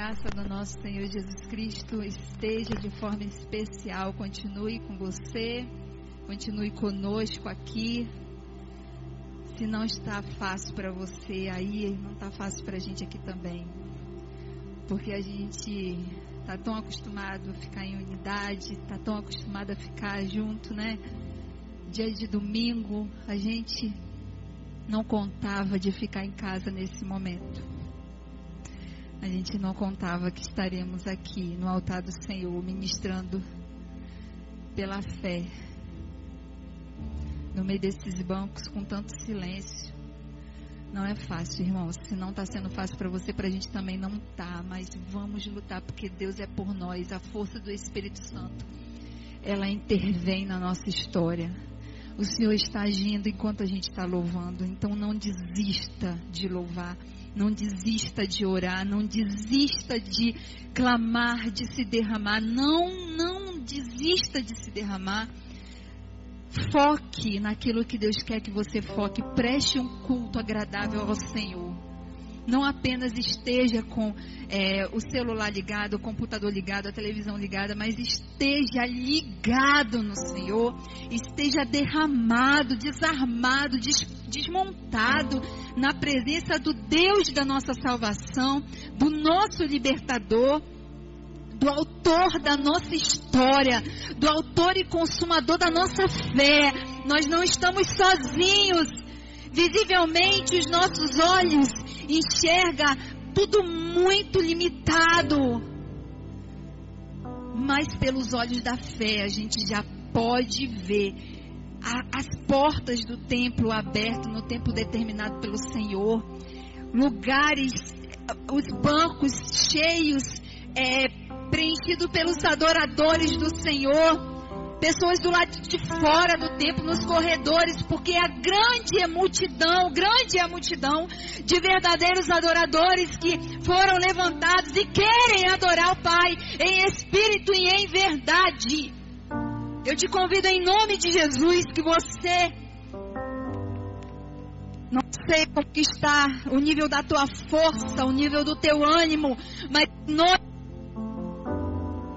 graça do nosso Senhor Jesus Cristo esteja de forma especial, continue com você, continue conosco aqui. Se não está fácil para você aí, não está fácil para a gente aqui também. Porque a gente está tão acostumado a ficar em unidade, está tão acostumado a ficar junto, né? Dia de domingo, a gente não contava de ficar em casa nesse momento. A gente não contava que estaremos aqui no altar do Senhor, ministrando pela fé. No meio desses bancos, com tanto silêncio. Não é fácil, irmãos. Se não está sendo fácil para você, para a gente também não está. Mas vamos lutar, porque Deus é por nós. A força do Espírito Santo, ela intervém na nossa história. O Senhor está agindo enquanto a gente está louvando. Então não desista de louvar. Não desista de orar, não desista de clamar, de se derramar. Não, não desista de se derramar. Foque naquilo que Deus quer que você foque. Preste um culto agradável ao Senhor. Não apenas esteja com é, o celular ligado, o computador ligado, a televisão ligada, mas esteja ligado no Senhor, esteja derramado, desarmado, des, desmontado na presença do Deus da nossa salvação, do nosso libertador, do autor da nossa história, do autor e consumador da nossa fé. Nós não estamos sozinhos. Visivelmente os nossos olhos enxerga tudo muito limitado. Mas pelos olhos da fé a gente já pode ver a, as portas do templo aberto no tempo determinado pelo Senhor, lugares, os bancos cheios, é, preenchidos pelos adoradores do Senhor pessoas do lado de fora do templo, nos corredores, porque a grande é multidão, grande é a multidão de verdadeiros adoradores que foram levantados e querem adorar o Pai em espírito e em verdade. Eu te convido em nome de Jesus que você não sei como está o nível da tua força, o nível do teu ânimo, mas não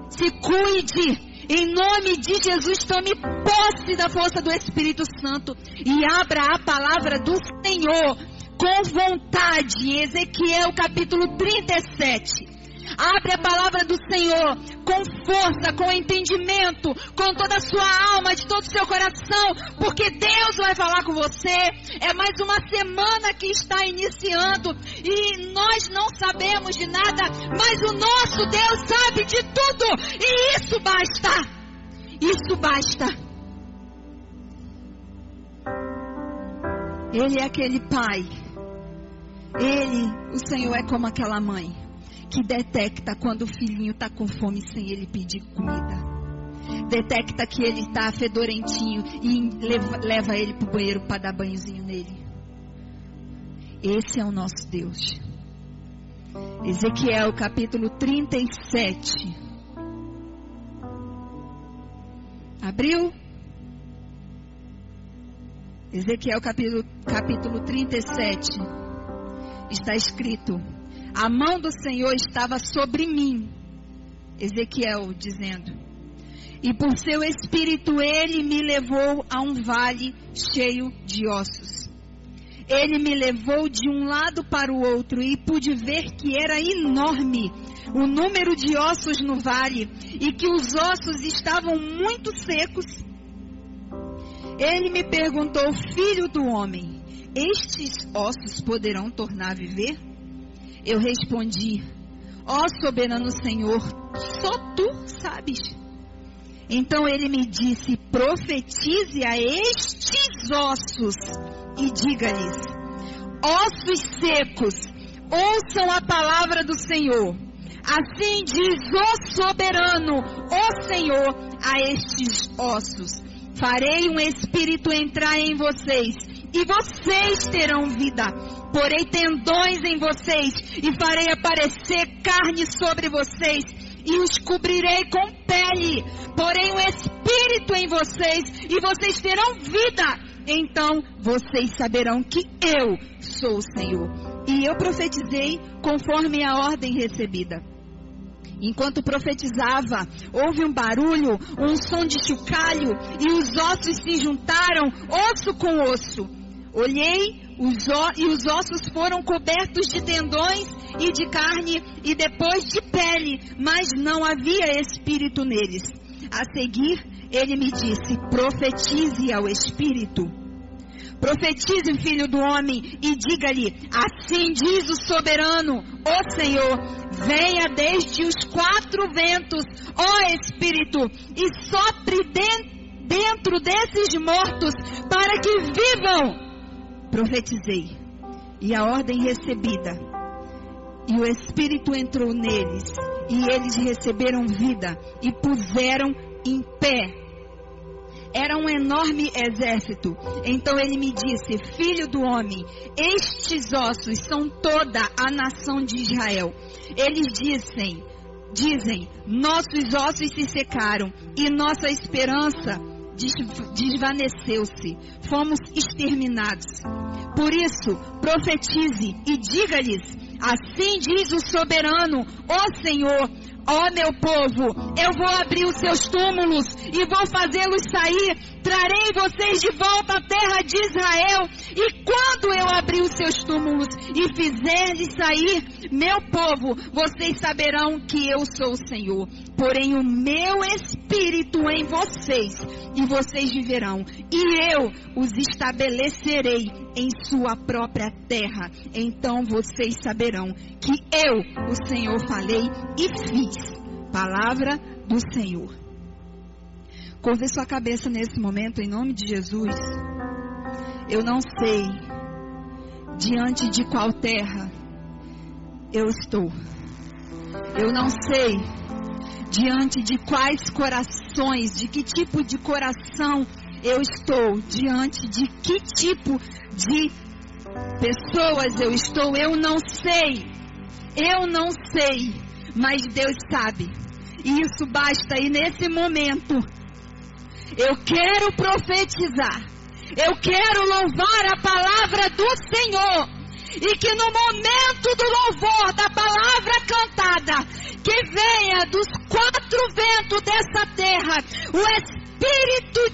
se cuide em nome de Jesus, tome posse da força do Espírito Santo e abra a palavra do Senhor com vontade. Ezequiel capítulo 37. Abre a palavra do Senhor com força, com entendimento, com toda a sua alma, de todo o seu coração, porque Deus vai falar com você. É mais uma semana que está iniciando e nós não sabemos de nada, mas o nosso Deus sabe de tudo e isso basta. Isso basta. Ele é aquele pai. Ele, o Senhor é como aquela mãe que detecta quando o filhinho está com fome sem ele pedir comida. Detecta que ele está fedorentinho e leva, leva ele para o banheiro para dar banhozinho nele. Esse é o nosso Deus. Ezequiel capítulo 37. Abriu? Ezequiel capítulo, capítulo 37. Está escrito: a mão do Senhor estava sobre mim. Ezequiel dizendo. E por seu espírito ele me levou a um vale cheio de ossos. Ele me levou de um lado para o outro e pude ver que era enorme o número de ossos no vale e que os ossos estavam muito secos. Ele me perguntou, filho do homem, estes ossos poderão tornar a viver? Eu respondi: Ó soberano Senhor, só tu sabes. Então ele me disse: Profetize a estes ossos e diga-lhes: Ossos secos, ouçam a palavra do Senhor. Assim diz o soberano, o Senhor, a estes ossos: Farei um espírito entrar em vocês, e vocês terão vida porei tendões em vocês e farei aparecer carne sobre vocês e os cobrirei com pele. Porei um espírito em vocês e vocês terão vida. Então vocês saberão que eu sou o Senhor. E eu profetizei conforme a ordem recebida. Enquanto profetizava, houve um barulho, um som de chocalho, e os ossos se juntaram, osso com osso. Olhei os e os ossos foram cobertos de tendões e de carne e depois de pele, mas não havia espírito neles. A seguir, ele me disse: profetize ao espírito. Profetize, filho do homem, e diga-lhe: Assim diz o soberano, o Senhor: Venha desde os quatro ventos, ó Espírito, e sopre dentro desses mortos, para que vivam. Profetizei, e a ordem recebida, e o Espírito entrou neles, e eles receberam vida, e puseram em pé era um enorme exército. Então ele me disse: Filho do homem, estes ossos são toda a nação de Israel. Eles dizem: Dizem, nossos ossos se secaram e nossa esperança desvaneceu-se. Fomos exterminados. Por isso, profetize e diga-lhes: Assim diz o soberano, ó Senhor, Ó oh, meu povo, eu vou abrir os seus túmulos e vou fazê-los sair. Trarei vocês de volta à terra de Israel. E quando eu abrir os seus túmulos e fizer-lhes sair, meu povo, vocês saberão que eu sou o Senhor. Porém, o meu espírito em vocês, e vocês viverão. E eu os estabelecerei em sua própria terra. Então vocês saberão que eu, o Senhor, falei e fiz. Palavra do Senhor. Curve sua cabeça nesse momento, em nome de Jesus. Eu não sei diante de qual terra eu estou. Eu não sei diante de quais corações, de que tipo de coração eu estou, diante de que tipo de pessoas eu estou, eu não sei. Eu não sei, mas Deus sabe. E isso basta. E nesse momento, eu quero profetizar. Eu quero louvar a palavra do Senhor. E que no momento do louvor da palavra cantada, que venha dos quatro ventos dessa terra, o Espírito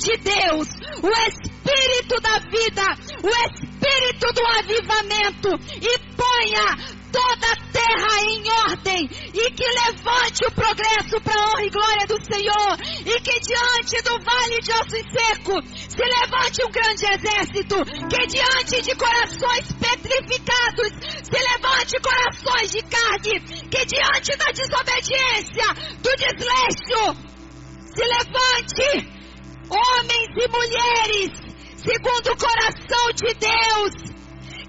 de Deus, o Espírito da vida, o Espírito do avivamento e ponha toda a terra em ordem e que levante o progresso para a honra e glória do Senhor e que diante do vale de ossos seco se levante um grande exército que diante de corações petrificados se levante corações de carne que diante da desobediência do desleixo se levante homens e mulheres segundo o coração de Deus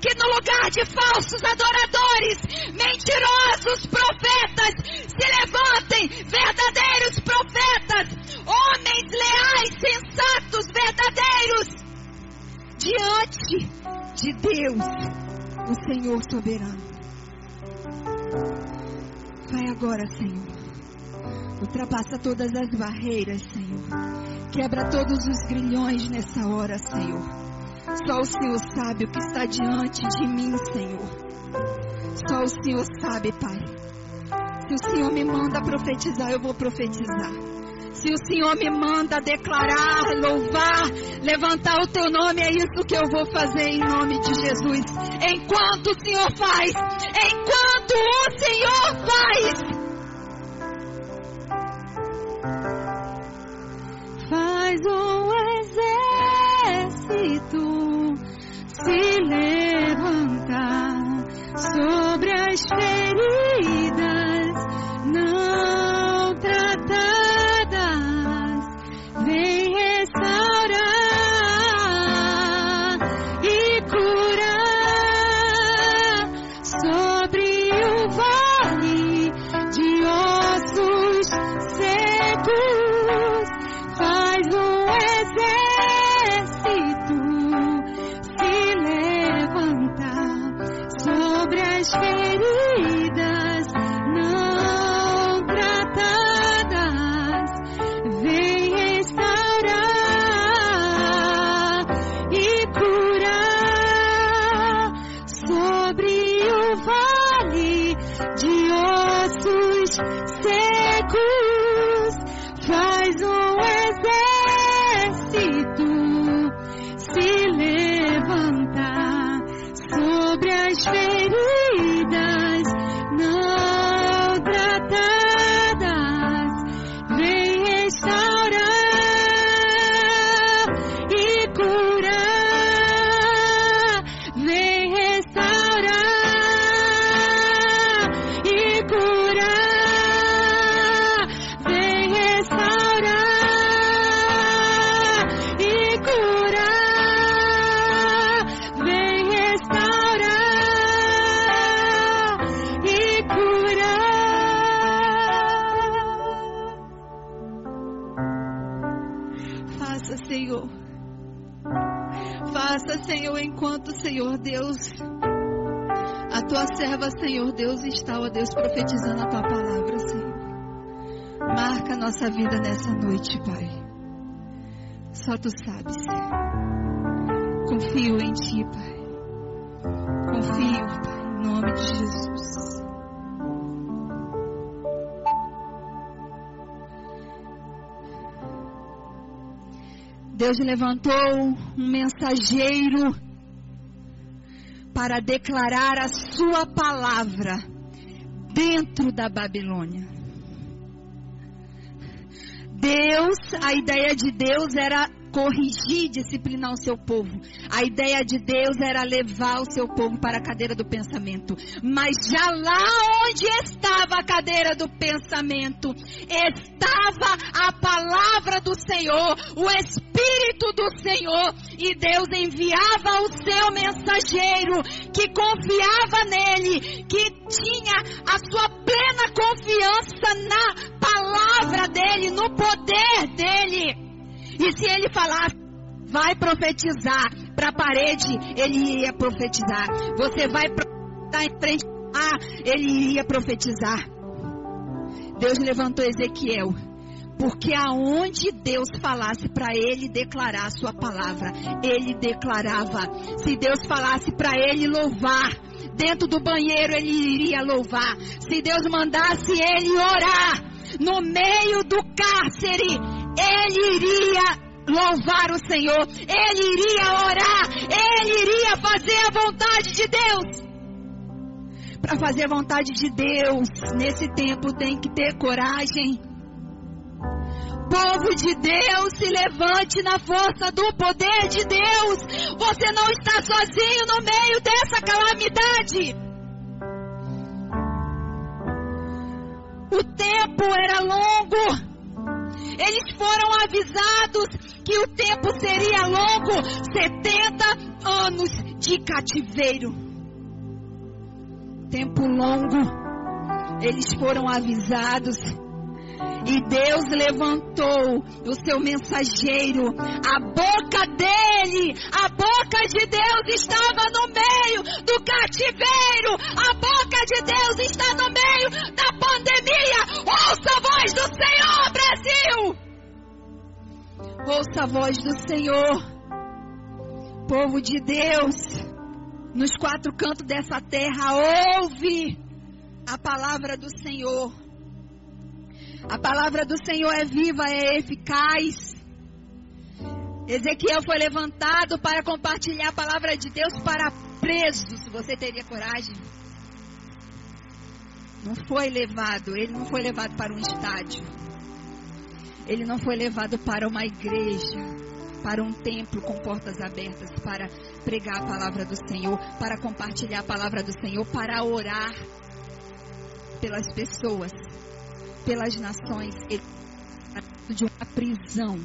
que no lugar de falsos adoradores, mentirosos profetas, se levantem verdadeiros profetas, homens leais, sensatos, verdadeiros, diante de Deus, o Senhor soberano. Vai agora, Senhor. Ultrapassa todas as barreiras, Senhor. Quebra todos os grilhões nessa hora, Senhor. Só o Senhor sabe o que está diante de mim, Senhor. Só o Senhor sabe, Pai. Se o Senhor me manda profetizar, eu vou profetizar. Se o Senhor me manda declarar, louvar, levantar o teu nome, é isso que eu vou fazer em nome de Jesus. Enquanto o Senhor faz, enquanto o Senhor faz. Faz um exército se levantar sobre as feridas e serva, Senhor Deus, está, ó Deus, profetizando a tua palavra, Senhor. Marca a nossa vida nessa noite, Pai. Só tu sabes. Confio em ti, Pai. Confio, Pai, em nome de Jesus. Deus levantou um mensageiro para declarar a sua palavra dentro da Babilônia. Deus, a ideia de Deus era corrigir, disciplinar o seu povo. A ideia de Deus era levar o seu povo para a cadeira do pensamento. Mas já lá onde estava a cadeira do pensamento, estava a palavra do Senhor, o Espírito do Senhor, e Deus enviava o seu mensageiro que confiava nele, que tinha a sua plena confiança na palavra dele, no poder dele. E se ele falasse, vai profetizar para a parede, ele iria profetizar. Você vai profetizar em frente a ele iria profetizar. Deus levantou Ezequiel. Porque aonde Deus falasse para ele declarar a sua palavra, ele declarava. Se Deus falasse para ele louvar, dentro do banheiro ele iria louvar. Se Deus mandasse ele orar, no meio do cárcere, ele iria louvar o Senhor, ele iria orar, ele iria fazer a vontade de Deus. Para fazer a vontade de Deus, nesse tempo tem que ter coragem. Povo de Deus, se levante na força do poder de Deus. Você não está sozinho no meio dessa calamidade. O tempo era longo. Eles foram avisados que o tempo seria longo 70 anos de cativeiro. Tempo longo. Eles foram avisados. E Deus levantou o seu mensageiro. A boca dele, a boca de Deus estava no meio do cativeiro. A boca de Deus está no meio da pandemia. Ouça a voz do Senhor, Brasil! Ouça a voz do Senhor, povo de Deus, nos quatro cantos dessa terra, ouve a palavra do Senhor. A palavra do Senhor é viva, é eficaz. Ezequiel foi levantado para compartilhar a palavra de Deus para presos. Você teria coragem? Não foi levado, ele não foi levado para um estádio. Ele não foi levado para uma igreja, para um templo com portas abertas, para pregar a palavra do Senhor, para compartilhar a palavra do Senhor, para orar pelas pessoas, pelas nações. Ele de uma prisão.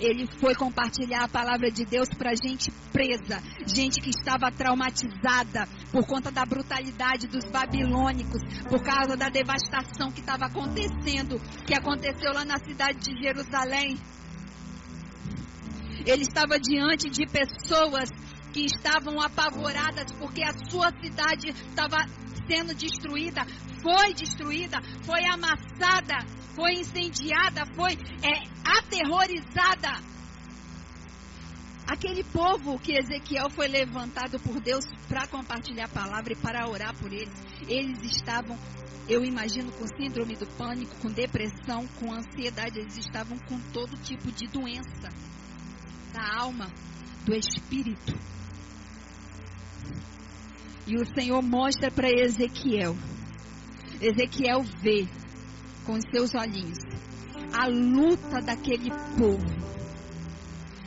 Ele foi compartilhar a palavra de Deus para gente presa, gente que estava traumatizada por conta da brutalidade dos babilônicos, por causa da devastação que estava acontecendo, que aconteceu lá na cidade de Jerusalém. Ele estava diante de pessoas que estavam apavoradas porque a sua cidade estava sendo destruída, foi destruída, foi amassada, foi incendiada, foi é, aterrorizada. Aquele povo que Ezequiel foi levantado por Deus para compartilhar a palavra e para orar por eles, eles estavam eu imagino com síndrome do pânico, com depressão, com ansiedade, eles estavam com todo tipo de doença da alma, do espírito. E o Senhor mostra para Ezequiel. Ezequiel vê com seus olhinhos a luta daquele povo.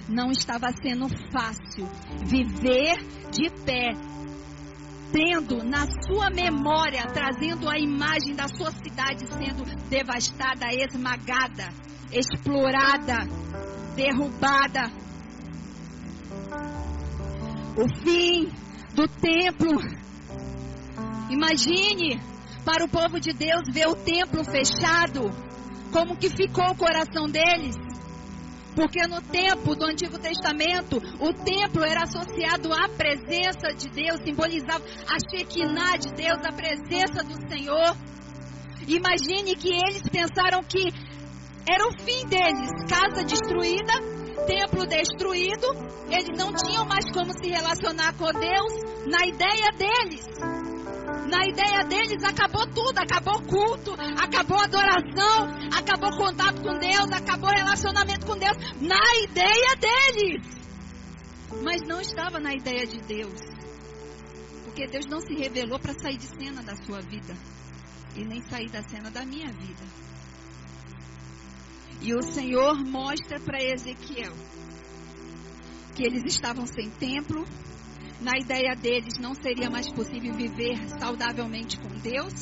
Não estava sendo fácil viver de pé, tendo na sua memória, trazendo a imagem da sua cidade sendo devastada, esmagada, explorada, derrubada. O fim do templo. Imagine para o povo de Deus ver o templo fechado, como que ficou o coração deles. Porque no tempo do Antigo Testamento, o templo era associado à presença de Deus, simbolizava a Shekinah de Deus, a presença do Senhor. Imagine que eles pensaram que era o fim deles, casa destruída, templo destruído, eles não tinham mais como se relacionar com Deus na ideia deles. Na ideia deles acabou tudo, acabou culto, acabou adoração, acabou contato com Deus, acabou relacionamento com Deus, na ideia deles. Mas não estava na ideia de Deus. Porque Deus não se revelou para sair de cena da sua vida e nem sair da cena da minha vida. E o Senhor mostra para Ezequiel que eles estavam sem templo, na ideia deles não seria mais possível viver saudavelmente com Deus.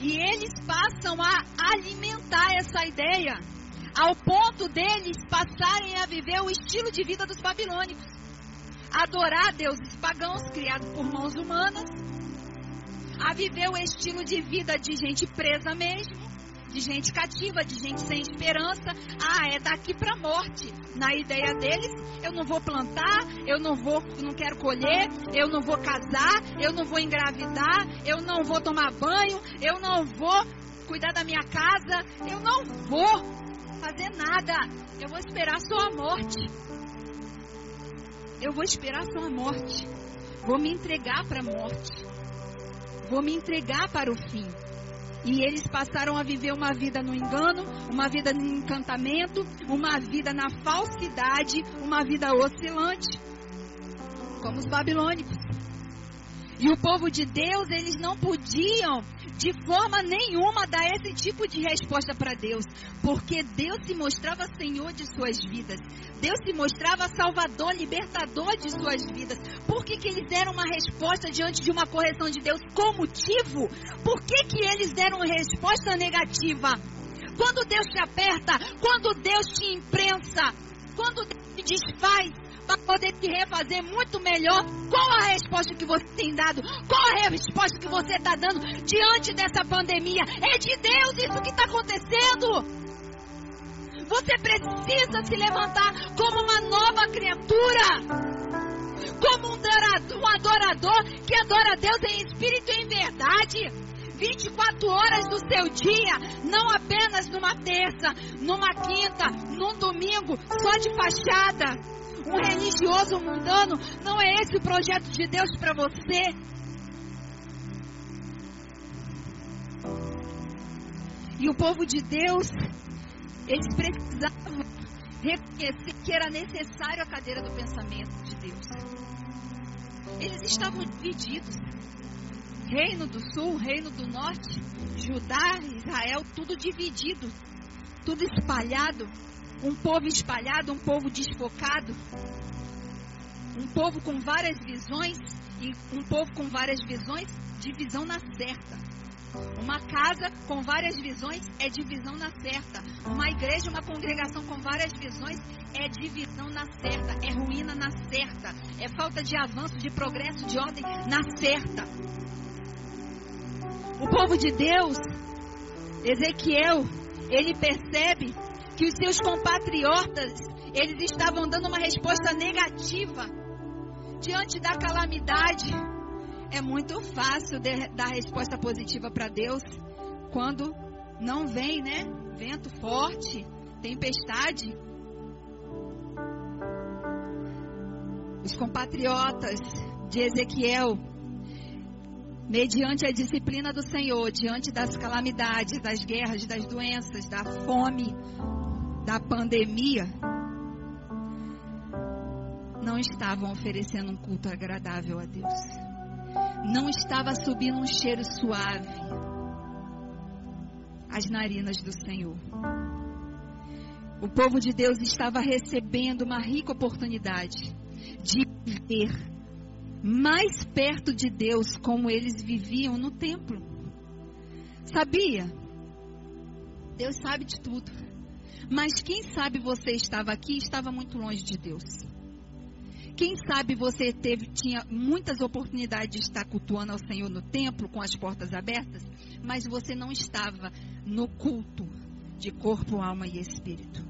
E eles passam a alimentar essa ideia, ao ponto deles passarem a viver o estilo de vida dos babilônicos. Adorar deuses pagãos criados por mãos humanas, a viver o estilo de vida de gente presa mesmo, de gente cativa, de gente sem esperança. Ah, é daqui para a morte. Na ideia deles, eu não vou plantar, eu não vou, não quero colher, eu não vou casar, eu não vou engravidar, eu não vou tomar banho, eu não vou cuidar da minha casa, eu não vou fazer nada. Eu vou esperar só a morte. Eu vou esperar só a morte. Vou me entregar para a morte. Vou me entregar para o fim. E eles passaram a viver uma vida no engano, uma vida no encantamento, uma vida na falsidade, uma vida oscilante, como os babilônicos. E o povo de Deus, eles não podiam de forma nenhuma dar esse tipo de resposta para Deus, porque Deus se mostrava Senhor de suas vidas. Deus se mostrava Salvador, libertador de suas vidas. Por que, que eles deram uma resposta diante de uma correção de Deus com motivo? Por que, que eles deram uma resposta negativa? Quando Deus te aperta, quando Deus te imprensa, quando Deus te desfaz, para poder te refazer muito melhor. Qual a resposta que você tem dado? Qual a resposta que você está dando diante dessa pandemia? É de Deus isso que está acontecendo. Você precisa se levantar como uma nova criatura. Como um adorador, um adorador que adora a Deus em espírito e em verdade. 24 horas do seu dia, não apenas numa terça, numa quinta, num domingo, só de fachada um religioso mundano. Não é esse o projeto de Deus para você. E o povo de Deus, eles precisavam reconhecer que era necessário a cadeira do pensamento de Deus. Eles estavam divididos. Reino do Sul, Reino do Norte, Judá, Israel, tudo dividido, tudo espalhado um povo espalhado, um povo desfocado, um povo com várias visões e um povo com várias visões, divisão na certa. Uma casa com várias visões é divisão na certa. Uma igreja, uma congregação com várias visões é divisão na certa. É ruína na certa. É falta de avanço, de progresso, de ordem na certa. O povo de Deus, Ezequiel, ele percebe que os seus compatriotas, eles estavam dando uma resposta negativa diante da calamidade. É muito fácil dar resposta positiva para Deus quando não vem, né? Vento forte, tempestade. Os compatriotas de Ezequiel mediante a disciplina do Senhor, diante das calamidades, das guerras, das doenças, da fome, da pandemia, não estavam oferecendo um culto agradável a Deus. Não estava subindo um cheiro suave às narinas do Senhor. O povo de Deus estava recebendo uma rica oportunidade de viver mais perto de Deus como eles viviam no templo. Sabia? Deus sabe de tudo. Mas quem sabe você estava aqui e estava muito longe de Deus. Quem sabe você teve, tinha muitas oportunidades de estar cultuando ao Senhor no templo com as portas abertas, mas você não estava no culto de corpo, alma e espírito.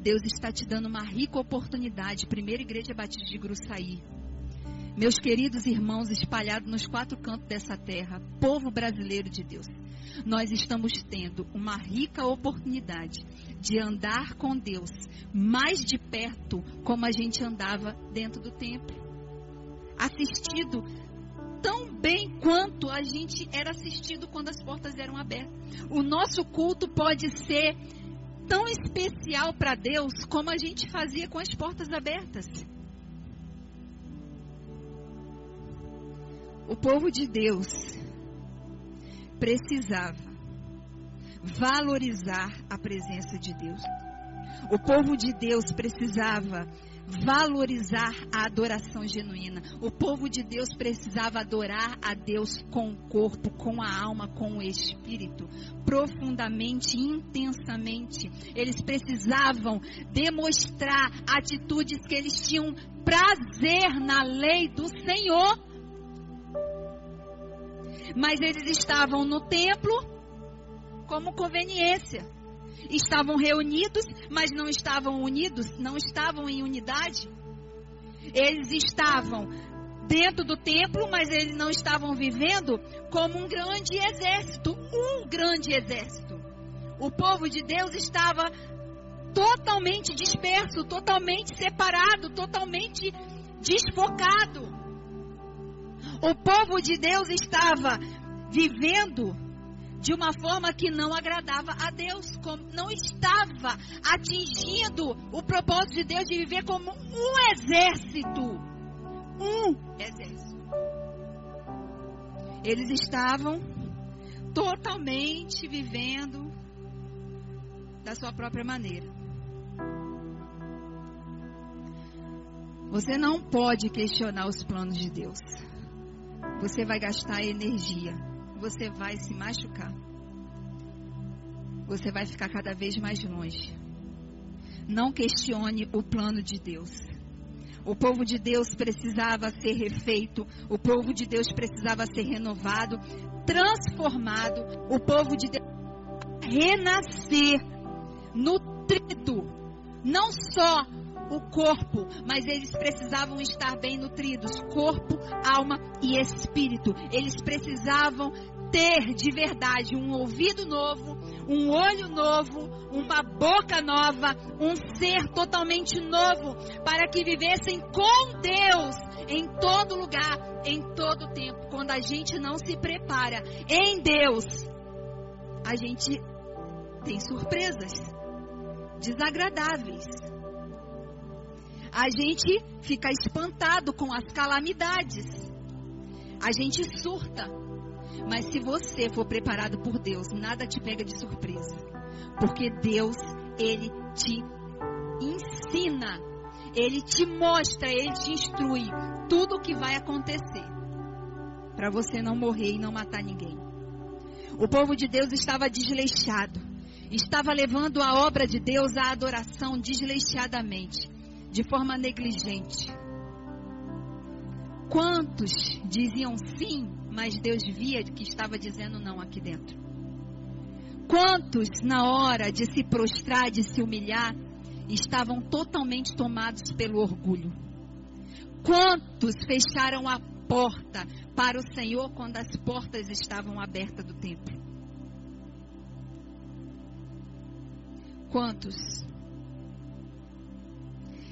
Deus está te dando uma rica oportunidade, primeira igreja batista de Gruçaí, meus queridos irmãos espalhados nos quatro cantos dessa terra, povo brasileiro de Deus, nós estamos tendo uma rica oportunidade de andar com Deus mais de perto, como a gente andava dentro do templo. Assistido tão bem quanto a gente era assistido quando as portas eram abertas. O nosso culto pode ser tão especial para Deus como a gente fazia com as portas abertas. O povo de Deus precisava valorizar a presença de Deus. O povo de Deus precisava valorizar a adoração genuína. O povo de Deus precisava adorar a Deus com o corpo, com a alma, com o espírito, profundamente, intensamente. Eles precisavam demonstrar atitudes que eles tinham prazer na lei do Senhor mas eles estavam no templo como conveniência. Estavam reunidos, mas não estavam unidos, não estavam em unidade. Eles estavam dentro do templo, mas eles não estavam vivendo como um grande exército, um grande exército. O povo de Deus estava totalmente disperso, totalmente separado, totalmente desfocado. O povo de Deus estava vivendo de uma forma que não agradava a Deus, não estava atingindo o propósito de Deus de viver como um exército. Um exército. Eles estavam totalmente vivendo da sua própria maneira. Você não pode questionar os planos de Deus você vai gastar energia, você vai se machucar, você vai ficar cada vez mais longe. Não questione o plano de Deus. O povo de Deus precisava ser refeito, o povo de Deus precisava ser renovado, transformado, o povo de Deus renascer, nutrido, não só o corpo, mas eles precisavam estar bem nutridos corpo, alma e espírito. Eles precisavam ter de verdade um ouvido novo, um olho novo, uma boca nova, um ser totalmente novo, para que vivessem com Deus em todo lugar, em todo tempo. Quando a gente não se prepara em Deus, a gente tem surpresas desagradáveis a gente fica espantado com as calamidades. A gente surta. Mas se você for preparado por Deus, nada te pega de surpresa. Porque Deus, Ele te ensina, Ele te mostra, Ele te instrui tudo o que vai acontecer. Para você não morrer e não matar ninguém. O povo de Deus estava desleixado. Estava levando a obra de Deus à adoração desleixadamente de forma negligente. Quantos diziam sim, mas Deus via que estava dizendo não aqui dentro? Quantos, na hora de se prostrar, de se humilhar, estavam totalmente tomados pelo orgulho? Quantos fecharam a porta para o Senhor quando as portas estavam abertas do templo? Quantos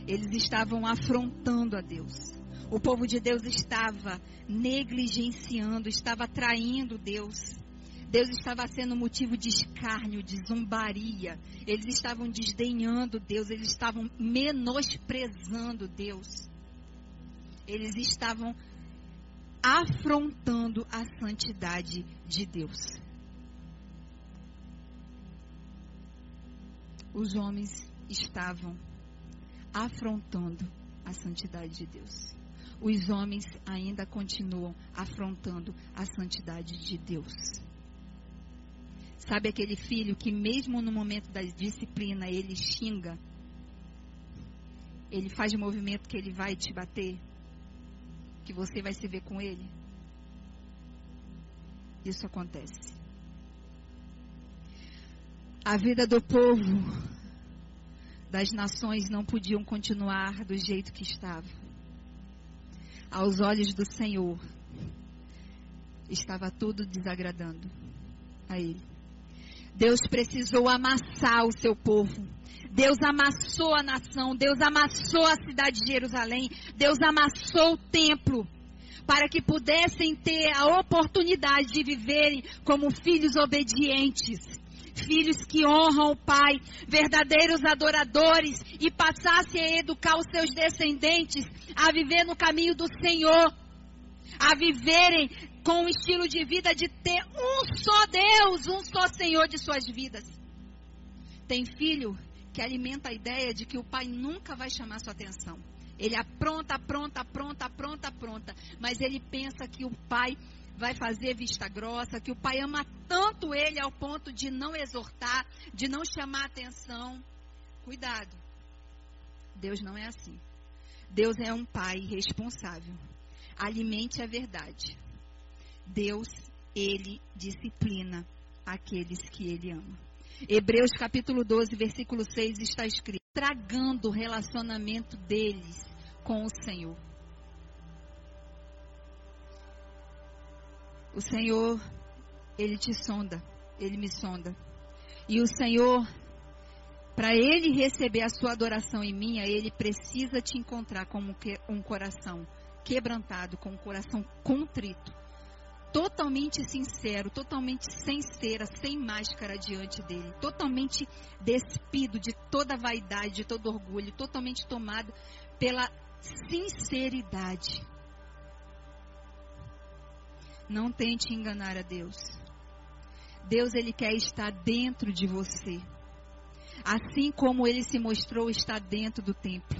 eles estavam afrontando a Deus. O povo de Deus estava negligenciando, estava traindo Deus. Deus estava sendo motivo de escárnio, de zombaria. Eles estavam desdenhando Deus, eles estavam menosprezando Deus. Eles estavam afrontando a santidade de Deus. Os homens estavam afrontando a santidade de Deus. Os homens ainda continuam afrontando a santidade de Deus. Sabe aquele filho que, mesmo no momento da disciplina, ele xinga, ele faz o movimento que ele vai te bater, que você vai se ver com ele? Isso acontece. A vida do povo das nações não podiam continuar do jeito que estava. Aos olhos do Senhor, estava tudo desagradando a ele. Deus precisou amassar o seu povo. Deus amassou a nação, Deus amassou a cidade de Jerusalém, Deus amassou o templo para que pudessem ter a oportunidade de viverem como filhos obedientes, filhos que honram o Pai, verdadeiros adoradores e passassem a educar os seus descendentes a viver no caminho do Senhor, a viverem com o estilo de vida de ter um só Deus, um só Senhor de suas vidas. Tem filho que alimenta a ideia de que o pai nunca vai chamar sua atenção. Ele apronta, apronta, apronta, apronta, apronta. Mas ele pensa que o pai vai fazer vista grossa, que o pai ama tanto ele ao ponto de não exortar, de não chamar atenção. Cuidado. Deus não é assim. Deus é um pai responsável. Alimente a verdade. Deus, ele disciplina aqueles que ele ama. Hebreus capítulo 12, versículo 6 está escrito: tragando o relacionamento deles com o Senhor. O Senhor, ele te sonda, ele me sonda. E o Senhor, para ele receber a sua adoração em mim, ele precisa te encontrar como um coração quebrantado, com um coração contrito totalmente sincero, totalmente sem cera, sem máscara diante dele, totalmente despido de toda vaidade, de todo orgulho, totalmente tomado pela sinceridade. Não tente enganar a Deus. Deus ele quer estar dentro de você. Assim como ele se mostrou está dentro do templo.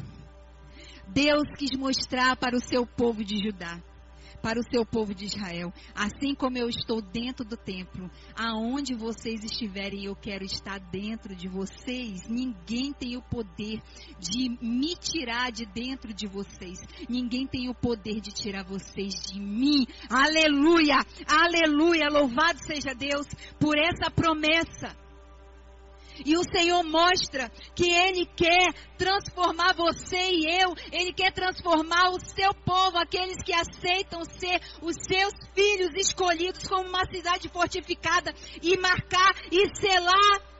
Deus quis mostrar para o seu povo de Judá para o seu povo de Israel. Assim como eu estou dentro do templo, aonde vocês estiverem, eu quero estar dentro de vocês. Ninguém tem o poder de me tirar de dentro de vocês. Ninguém tem o poder de tirar vocês de mim. Aleluia! Aleluia! Louvado seja Deus por essa promessa. E o Senhor mostra que Ele quer transformar você e eu, Ele quer transformar o seu povo, aqueles que aceitam ser os seus filhos escolhidos como uma cidade fortificada e marcar e selar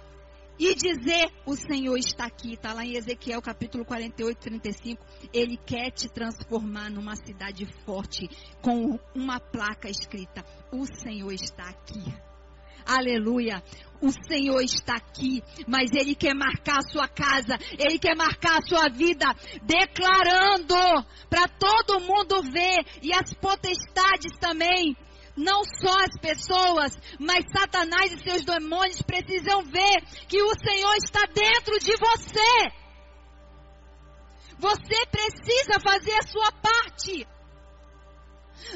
e dizer: O Senhor está aqui. Está lá em Ezequiel capítulo 48, 35. Ele quer te transformar numa cidade forte, com uma placa escrita: O Senhor está aqui. Aleluia. O Senhor está aqui, mas Ele quer marcar a sua casa, Ele quer marcar a sua vida, declarando para todo mundo ver e as potestades também. Não só as pessoas, mas Satanás e seus demônios precisam ver que o Senhor está dentro de você. Você precisa fazer a sua parte.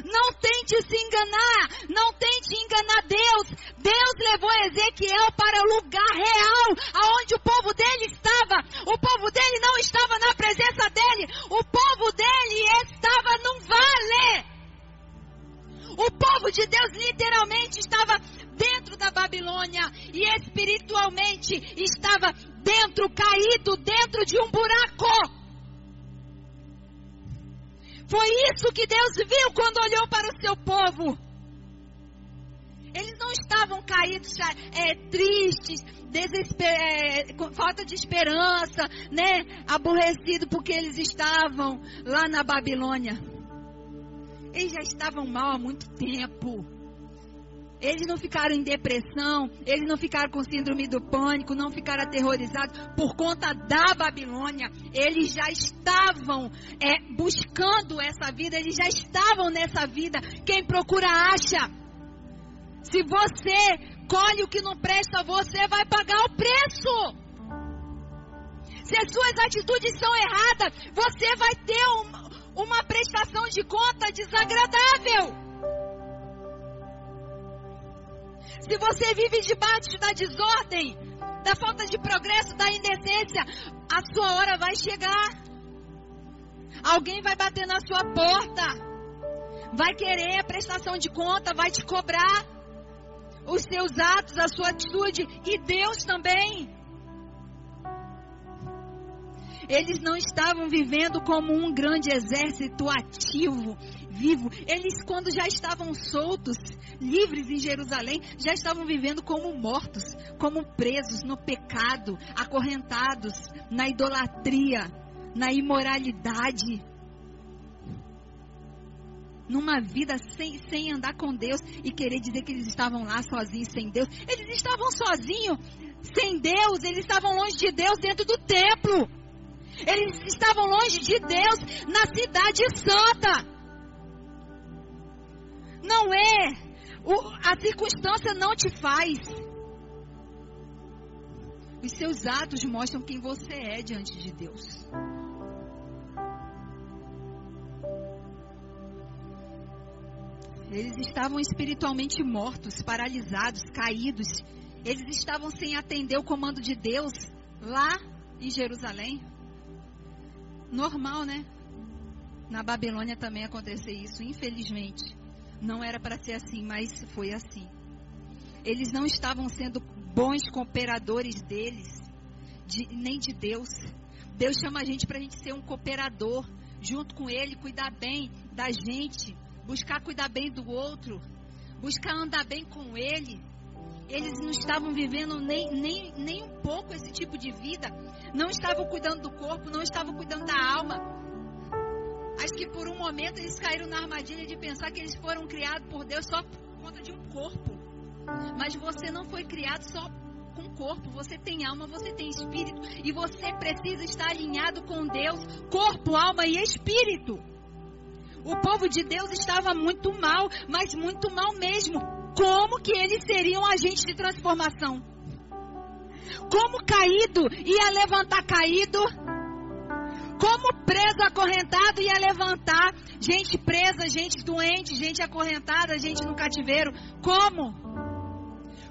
Não tente se enganar. Não tente enganar Deus. Deus levou Ezequiel para o lugar real, aonde o povo dele de esperança, né? Aborrecidos porque eles estavam lá na Babilônia. Eles já estavam mal há muito tempo. Eles não ficaram em depressão, eles não ficaram com síndrome do pânico, não ficaram aterrorizados por conta da Babilônia. Eles já estavam é, buscando essa vida, eles já estavam nessa vida. Quem procura acha. Se você colhe o que não presta, você vai pagar o preço. Se as suas atitudes são erradas, você vai ter um, uma prestação de conta desagradável. Se você vive debaixo da desordem, da falta de progresso, da indecência, a sua hora vai chegar. Alguém vai bater na sua porta, vai querer a prestação de conta, vai te cobrar os seus atos, a sua atitude e Deus também. Eles não estavam vivendo como um grande exército ativo, vivo. Eles, quando já estavam soltos, livres em Jerusalém, já estavam vivendo como mortos, como presos no pecado, acorrentados na idolatria, na imoralidade. Numa vida sem, sem andar com Deus e querer dizer que eles estavam lá sozinhos, sem Deus. Eles estavam sozinhos, sem Deus, eles estavam longe de Deus dentro do templo. Eles estavam longe de Deus na cidade santa. Não é o, a circunstância não te faz. Os seus atos mostram quem você é diante de Deus. Eles estavam espiritualmente mortos, paralisados, caídos. Eles estavam sem atender o comando de Deus lá em Jerusalém. Normal, né? Na Babilônia também acontecer isso, infelizmente. Não era para ser assim, mas foi assim. Eles não estavam sendo bons cooperadores deles, de, nem de Deus. Deus chama a gente para a gente ser um cooperador, junto com Ele, cuidar bem da gente, buscar cuidar bem do outro, buscar andar bem com Ele. Eles não estavam vivendo nem, nem, nem um pouco esse tipo de vida, não estavam cuidando do corpo, não estavam cuidando da alma, Acho que por um momento eles caíram na armadilha de pensar que eles foram criados por Deus só por conta de um corpo. Mas você não foi criado só com corpo, você tem alma, você tem espírito e você precisa estar alinhado com Deus, corpo, alma e espírito. O povo de Deus estava muito mal, mas muito mal mesmo. Como que eles seriam agentes de transformação? Como caído ia levantar caído? Como preso, acorrentado ia levantar gente presa, gente doente, gente acorrentada, gente no cativeiro. Como?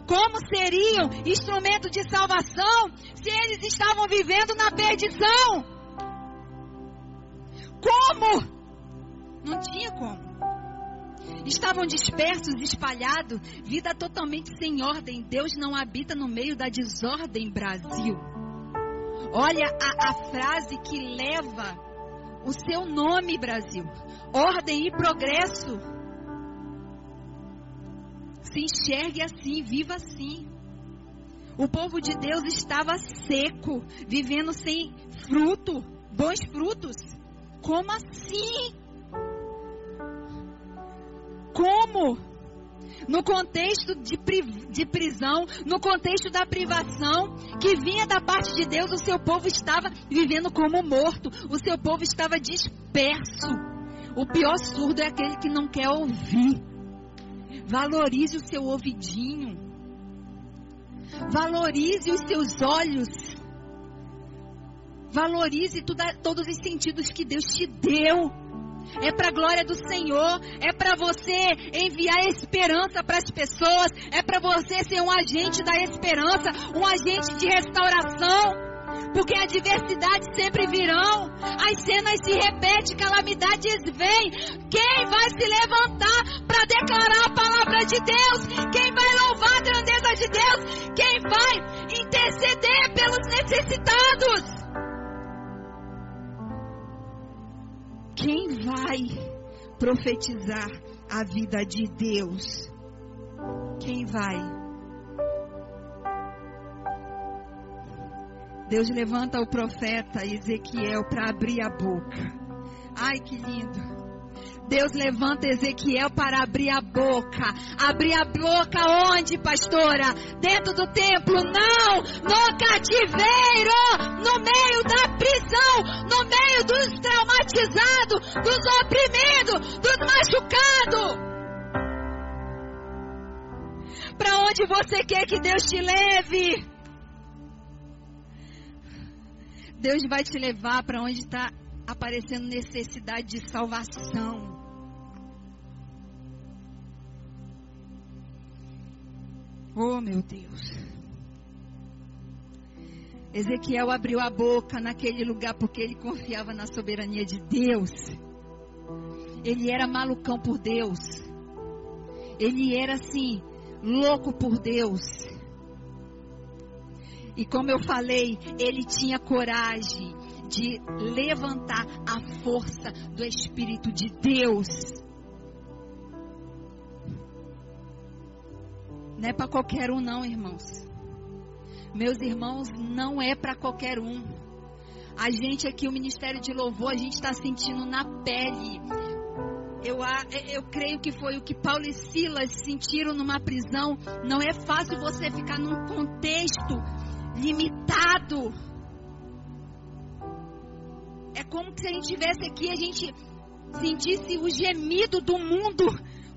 Como seriam instrumento de salvação se eles estavam vivendo na perdição? Como? Não tinha como. Estavam dispersos, espalhados, vida totalmente sem ordem. Deus não habita no meio da desordem, Brasil. Olha a, a frase que leva o seu nome, Brasil: ordem e progresso. Se enxergue assim, viva assim. O povo de Deus estava seco, vivendo sem fruto, bons frutos. Como assim? Como? no contexto de, de prisão, no contexto da privação que vinha da parte de Deus, o seu povo estava vivendo como morto, o seu povo estava disperso. O pior surdo é aquele que não quer ouvir. Valorize o seu ouvidinho. Valorize os seus olhos. Valorize tudo, todos os sentidos que Deus te deu é para a glória do Senhor, é para você enviar esperança para as pessoas, é para você ser um agente da esperança, um agente de restauração. Porque adversidades sempre virão, as cenas se repetem, calamidades vêm. Quem vai se levantar para declarar a palavra de Deus? Quem vai louvar a grandeza de Deus? Quem vai interceder pelos necessitados? Quem vai profetizar a vida de Deus? Quem vai? Deus levanta o profeta Ezequiel para abrir a boca. Ai, que lindo. Deus levanta Ezequiel para abrir a boca. Abrir a boca onde, pastora? Dentro do templo? Não! No cativeiro! No meio da prisão! No meio dos traumatizados, dos oprimidos, dos machucados! Para onde você quer que Deus te leve? Deus vai te levar para onde está aparecendo necessidade de salvação. Oh, meu Deus. Ezequiel abriu a boca naquele lugar porque ele confiava na soberania de Deus. Ele era malucão por Deus. Ele era assim, louco por Deus. E como eu falei, ele tinha coragem de levantar a força do Espírito de Deus. Não é para qualquer um, não, irmãos. Meus irmãos, não é para qualquer um. A gente aqui, o Ministério de Louvor, a gente está sentindo na pele. Eu, eu creio que foi o que Paulo e Silas sentiram numa prisão. Não é fácil você ficar num contexto limitado é como se a gente tivesse aqui, a gente sentisse o gemido do mundo,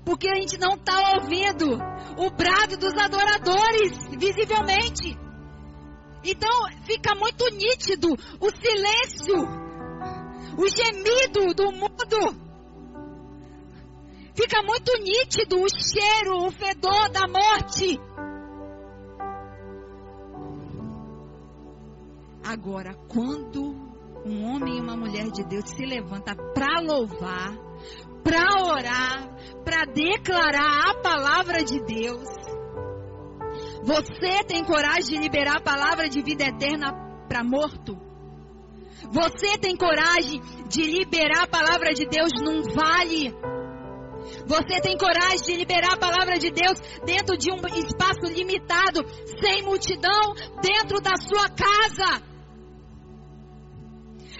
porque a gente não está ouvindo o brado dos adoradores, visivelmente. Então fica muito nítido o silêncio, o gemido do mundo. Fica muito nítido o cheiro, o fedor da morte. Agora, quando um homem e uma mulher de Deus se levanta para louvar, para orar, para declarar a palavra de Deus. Você tem coragem de liberar a palavra de vida eterna para morto? Você tem coragem de liberar a palavra de Deus num vale? Você tem coragem de liberar a palavra de Deus dentro de um espaço limitado, sem multidão, dentro da sua casa?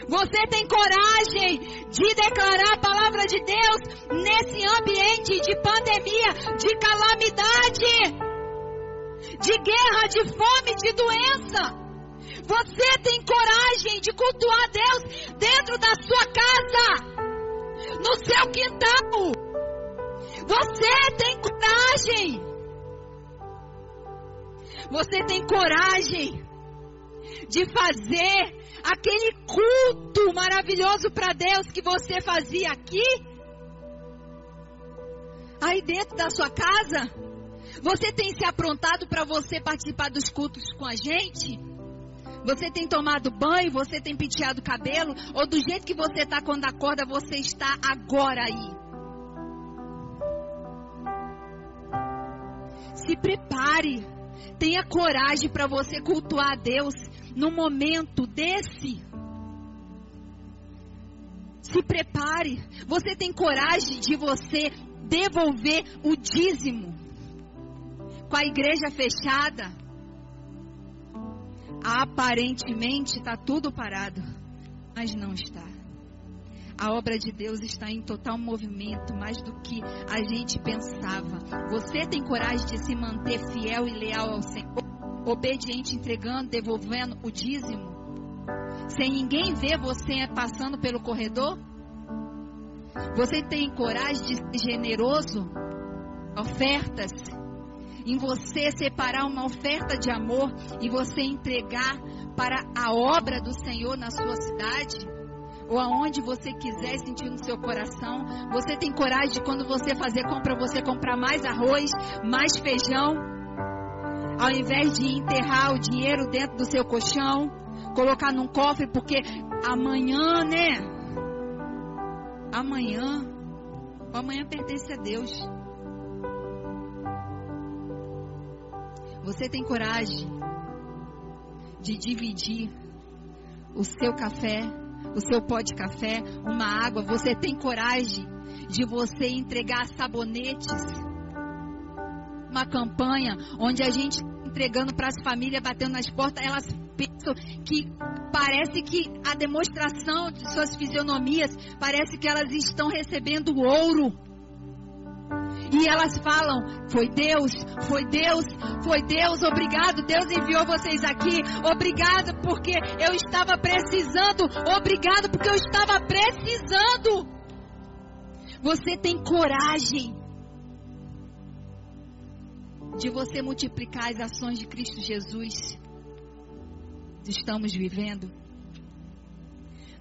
Você tem coragem de declarar a palavra de Deus nesse ambiente de pandemia, de calamidade, de guerra, de fome, de doença? Você tem coragem de cultuar Deus dentro da sua casa, no seu quintal? Você tem coragem? Você tem coragem de fazer aquele culto maravilhoso para Deus que você fazia aqui, aí dentro da sua casa, você tem se aprontado para você participar dos cultos com a gente? Você tem tomado banho, você tem penteado o cabelo, ou do jeito que você está quando acorda, você está agora aí? Se prepare, tenha coragem para você cultuar a Deus no momento desse. Se prepare. Você tem coragem de você devolver o dízimo com a igreja fechada? Aparentemente está tudo parado, mas não está. A obra de Deus está em total movimento, mais do que a gente pensava. Você tem coragem de se manter fiel e leal ao Senhor? Obediente, entregando, devolvendo o dízimo, sem ninguém ver você passando pelo corredor? Você tem coragem de ser generoso? Ofertas. Em você separar uma oferta de amor e você entregar para a obra do Senhor na sua cidade? Ou aonde você quiser sentir no seu coração. Você tem coragem de quando você fazer compra, você comprar mais arroz, mais feijão, ao invés de enterrar o dinheiro dentro do seu colchão, colocar num cofre, porque amanhã, né? Amanhã, amanhã pertence a Deus. Você tem coragem de dividir o seu café, o seu pó de café, uma água? Você tem coragem de você entregar sabonetes? Uma campanha onde a gente entregando para as famílias, batendo nas portas, elas pensam que parece que a demonstração de suas fisionomias, parece que elas estão recebendo ouro. E elas falam: Foi Deus, foi Deus, foi Deus, obrigado. Deus enviou vocês aqui. Obrigado porque eu estava precisando. Obrigado porque eu estava precisando. Você tem coragem de você multiplicar as ações de Cristo Jesus. Estamos vivendo.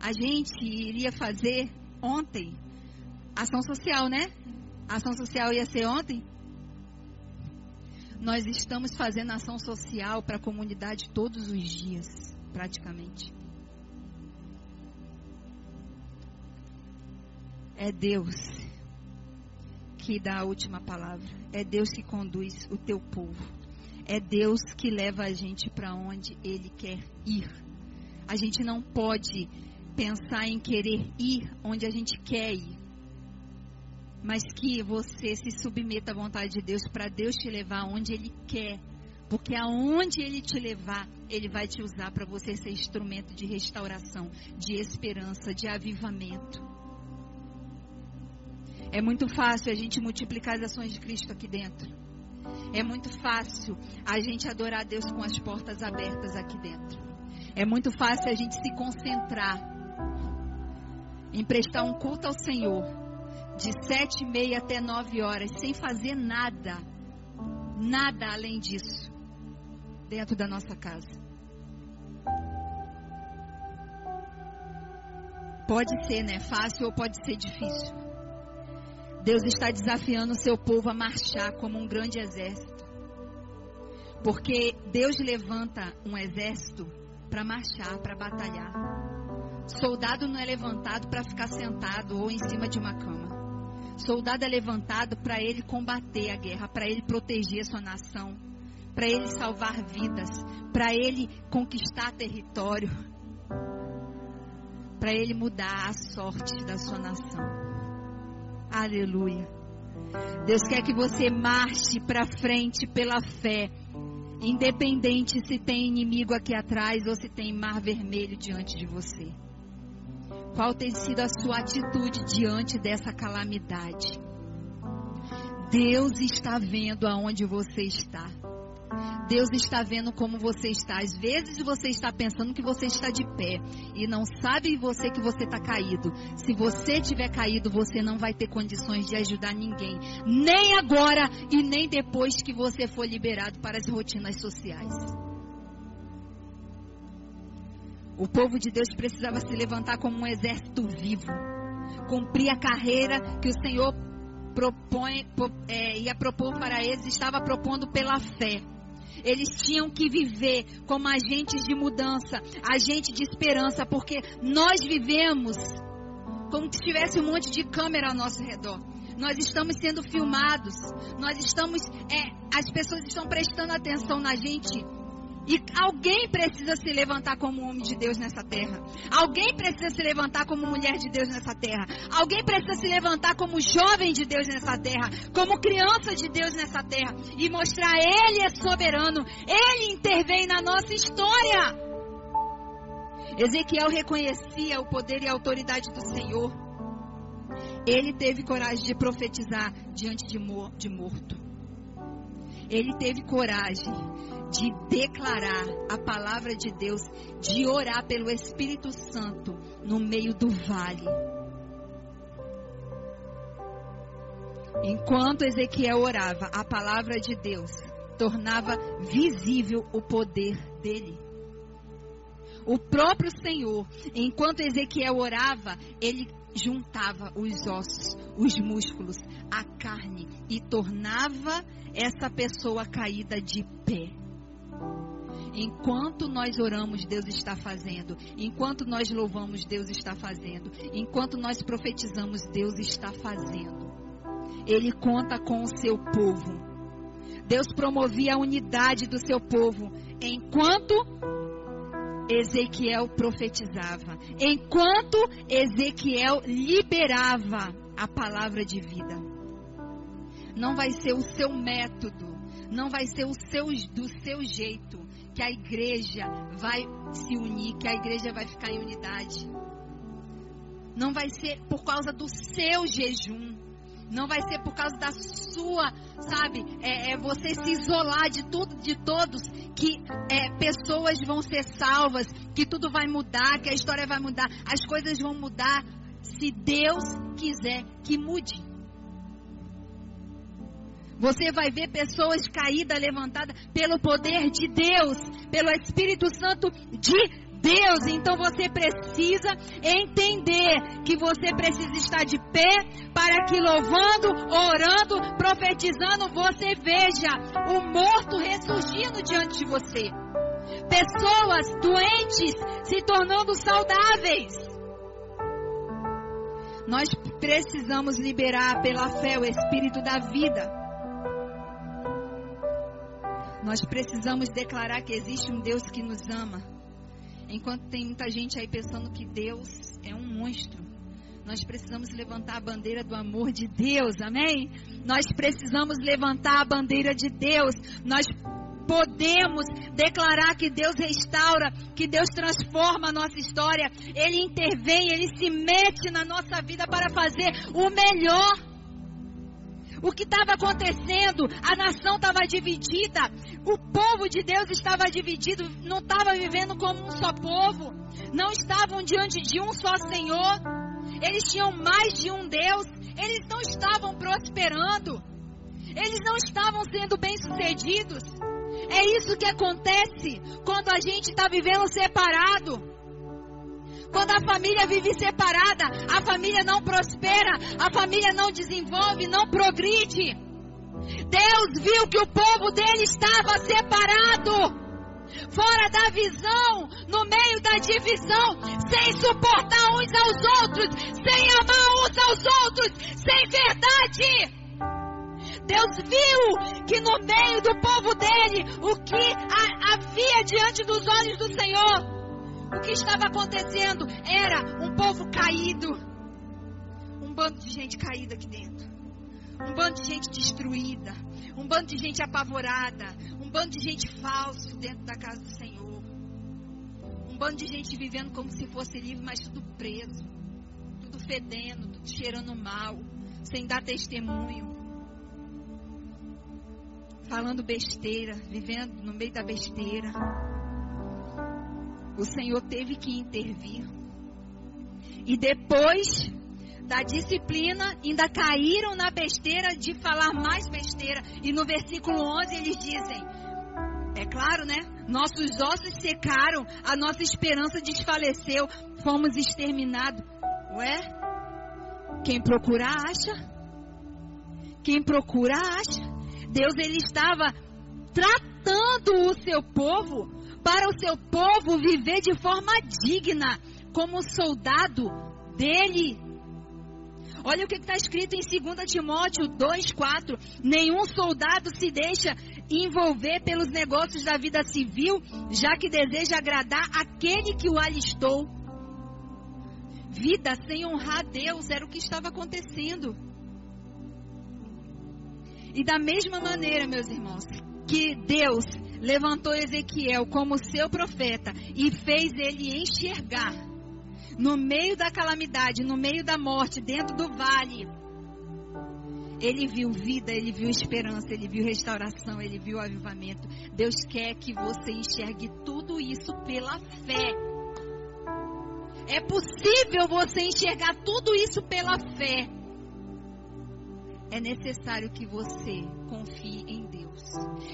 A gente iria fazer ontem ação social, né? A ação social ia ser ontem? Nós estamos fazendo ação social para a comunidade todos os dias, praticamente. É Deus que dá a última palavra. É Deus que conduz o teu povo. É Deus que leva a gente para onde Ele quer ir. A gente não pode pensar em querer ir onde a gente quer ir mas que você se submeta à vontade de Deus para Deus te levar onde Ele quer. Porque aonde Ele te levar, Ele vai te usar para você ser instrumento de restauração, de esperança, de avivamento. É muito fácil a gente multiplicar as ações de Cristo aqui dentro. É muito fácil a gente adorar a Deus com as portas abertas aqui dentro. É muito fácil a gente se concentrar em prestar um culto ao Senhor de sete e meia até nove horas, sem fazer nada, nada além disso, dentro da nossa casa. Pode ser, né? Fácil ou pode ser difícil. Deus está desafiando o seu povo a marchar como um grande exército. Porque Deus levanta um exército para marchar, para batalhar. Soldado não é levantado para ficar sentado ou em cima de uma cama. Soldado é levantado para ele combater a guerra, para ele proteger a sua nação, para ele salvar vidas, para ele conquistar território, para ele mudar a sorte da sua nação. Aleluia. Deus quer que você marche para frente pela fé, independente se tem inimigo aqui atrás ou se tem mar vermelho diante de você. Qual tem sido a sua atitude diante dessa calamidade? Deus está vendo aonde você está. Deus está vendo como você está. Às vezes você está pensando que você está de pé e não sabe você que você está caído. Se você tiver caído, você não vai ter condições de ajudar ninguém, nem agora e nem depois que você for liberado para as rotinas sociais. O povo de Deus precisava se levantar como um exército vivo, cumprir a carreira que o Senhor propõe, é, ia propor para eles, estava propondo pela fé. Eles tinham que viver como agentes de mudança, agentes de esperança, porque nós vivemos como se tivesse um monte de câmera ao nosso redor. Nós estamos sendo filmados, nós estamos, é, as pessoas estão prestando atenção na gente e alguém precisa se levantar como homem de Deus nessa terra. Alguém precisa se levantar como mulher de Deus nessa terra. Alguém precisa se levantar como jovem de Deus nessa terra. Como criança de Deus nessa terra. E mostrar Ele é soberano. Ele intervém na nossa história. Ezequiel reconhecia o poder e a autoridade do Senhor. Ele teve coragem de profetizar diante de, morto. Ele teve coragem de declarar a palavra de Deus, de orar pelo Espírito Santo no meio do vale. Enquanto Ezequiel orava, a palavra de Deus tornava visível o poder dele. O próprio Senhor, enquanto Ezequiel orava, ele juntava os ossos, os músculos, a carne e tornava essa pessoa caída de pé. Enquanto nós oramos, Deus está fazendo. Enquanto nós louvamos, Deus está fazendo. Enquanto nós profetizamos, Deus está fazendo. Ele conta com o seu povo. Deus promovia a unidade do seu povo enquanto Ezequiel profetizava, enquanto Ezequiel liberava a palavra de vida. Não vai ser o seu método, não vai ser o seu do seu jeito, que a igreja vai se unir, que a igreja vai ficar em unidade. Não vai ser por causa do seu jejum. Não vai ser por causa da sua, sabe, é, é você se isolar de tudo, de todos, que é, pessoas vão ser salvas, que tudo vai mudar, que a história vai mudar, as coisas vão mudar, se Deus quiser que mude. Você vai ver pessoas caídas, levantadas pelo poder de Deus, pelo Espírito Santo de Deus. Então você precisa entender que você precisa estar de pé para que louvando, orando, profetizando, você veja o morto ressurgindo diante de você. Pessoas doentes se tornando saudáveis. Nós precisamos liberar pela fé o espírito da vida. Nós precisamos declarar que existe um Deus que nos ama. Enquanto tem muita gente aí pensando que Deus é um monstro, nós precisamos levantar a bandeira do amor de Deus, amém? Nós precisamos levantar a bandeira de Deus. Nós podemos declarar que Deus restaura, que Deus transforma a nossa história. Ele intervém, ele se mete na nossa vida para fazer o melhor. O que estava acontecendo? A nação estava dividida. O povo de Deus estava dividido. Não estava vivendo como um só povo. Não estavam diante de um só Senhor. Eles tinham mais de um Deus. Eles não estavam prosperando. Eles não estavam sendo bem-sucedidos. É isso que acontece quando a gente está vivendo separado. Quando a família vive separada, a família não prospera, a família não desenvolve, não progride. Deus viu que o povo dele estava separado, fora da visão, no meio da divisão, sem suportar uns aos outros, sem amar uns aos outros, sem verdade. Deus viu que no meio do povo dele, o que havia diante dos olhos do Senhor, o que estava acontecendo era um povo caído. Um bando de gente caída aqui dentro. Um bando de gente destruída. Um bando de gente apavorada. Um bando de gente falso dentro da casa do Senhor. Um bando de gente vivendo como se fosse livre, mas tudo preso. Tudo fedendo, tudo cheirando mal. Sem dar testemunho. Falando besteira, vivendo no meio da besteira o Senhor teve que intervir. E depois da disciplina, ainda caíram na besteira de falar mais besteira. E no versículo 11 eles dizem: É claro, né? Nossos ossos secaram, a nossa esperança desfaleceu, fomos exterminados. Ué? Quem procura acha. Quem procura acha. Deus ele estava tratando o seu povo para o seu povo viver de forma digna, como soldado dele. Olha o que está escrito em 2 Timóteo 2,4: Nenhum soldado se deixa envolver pelos negócios da vida civil, já que deseja agradar aquele que o alistou. Vida sem honrar Deus era o que estava acontecendo. E da mesma maneira, meus irmãos, que Deus levantou Ezequiel como seu profeta e fez ele enxergar no meio da calamidade, no meio da morte, dentro do vale. Ele viu vida, ele viu esperança, ele viu restauração, ele viu avivamento. Deus quer que você enxergue tudo isso pela fé. É possível você enxergar tudo isso pela fé. É necessário que você confie em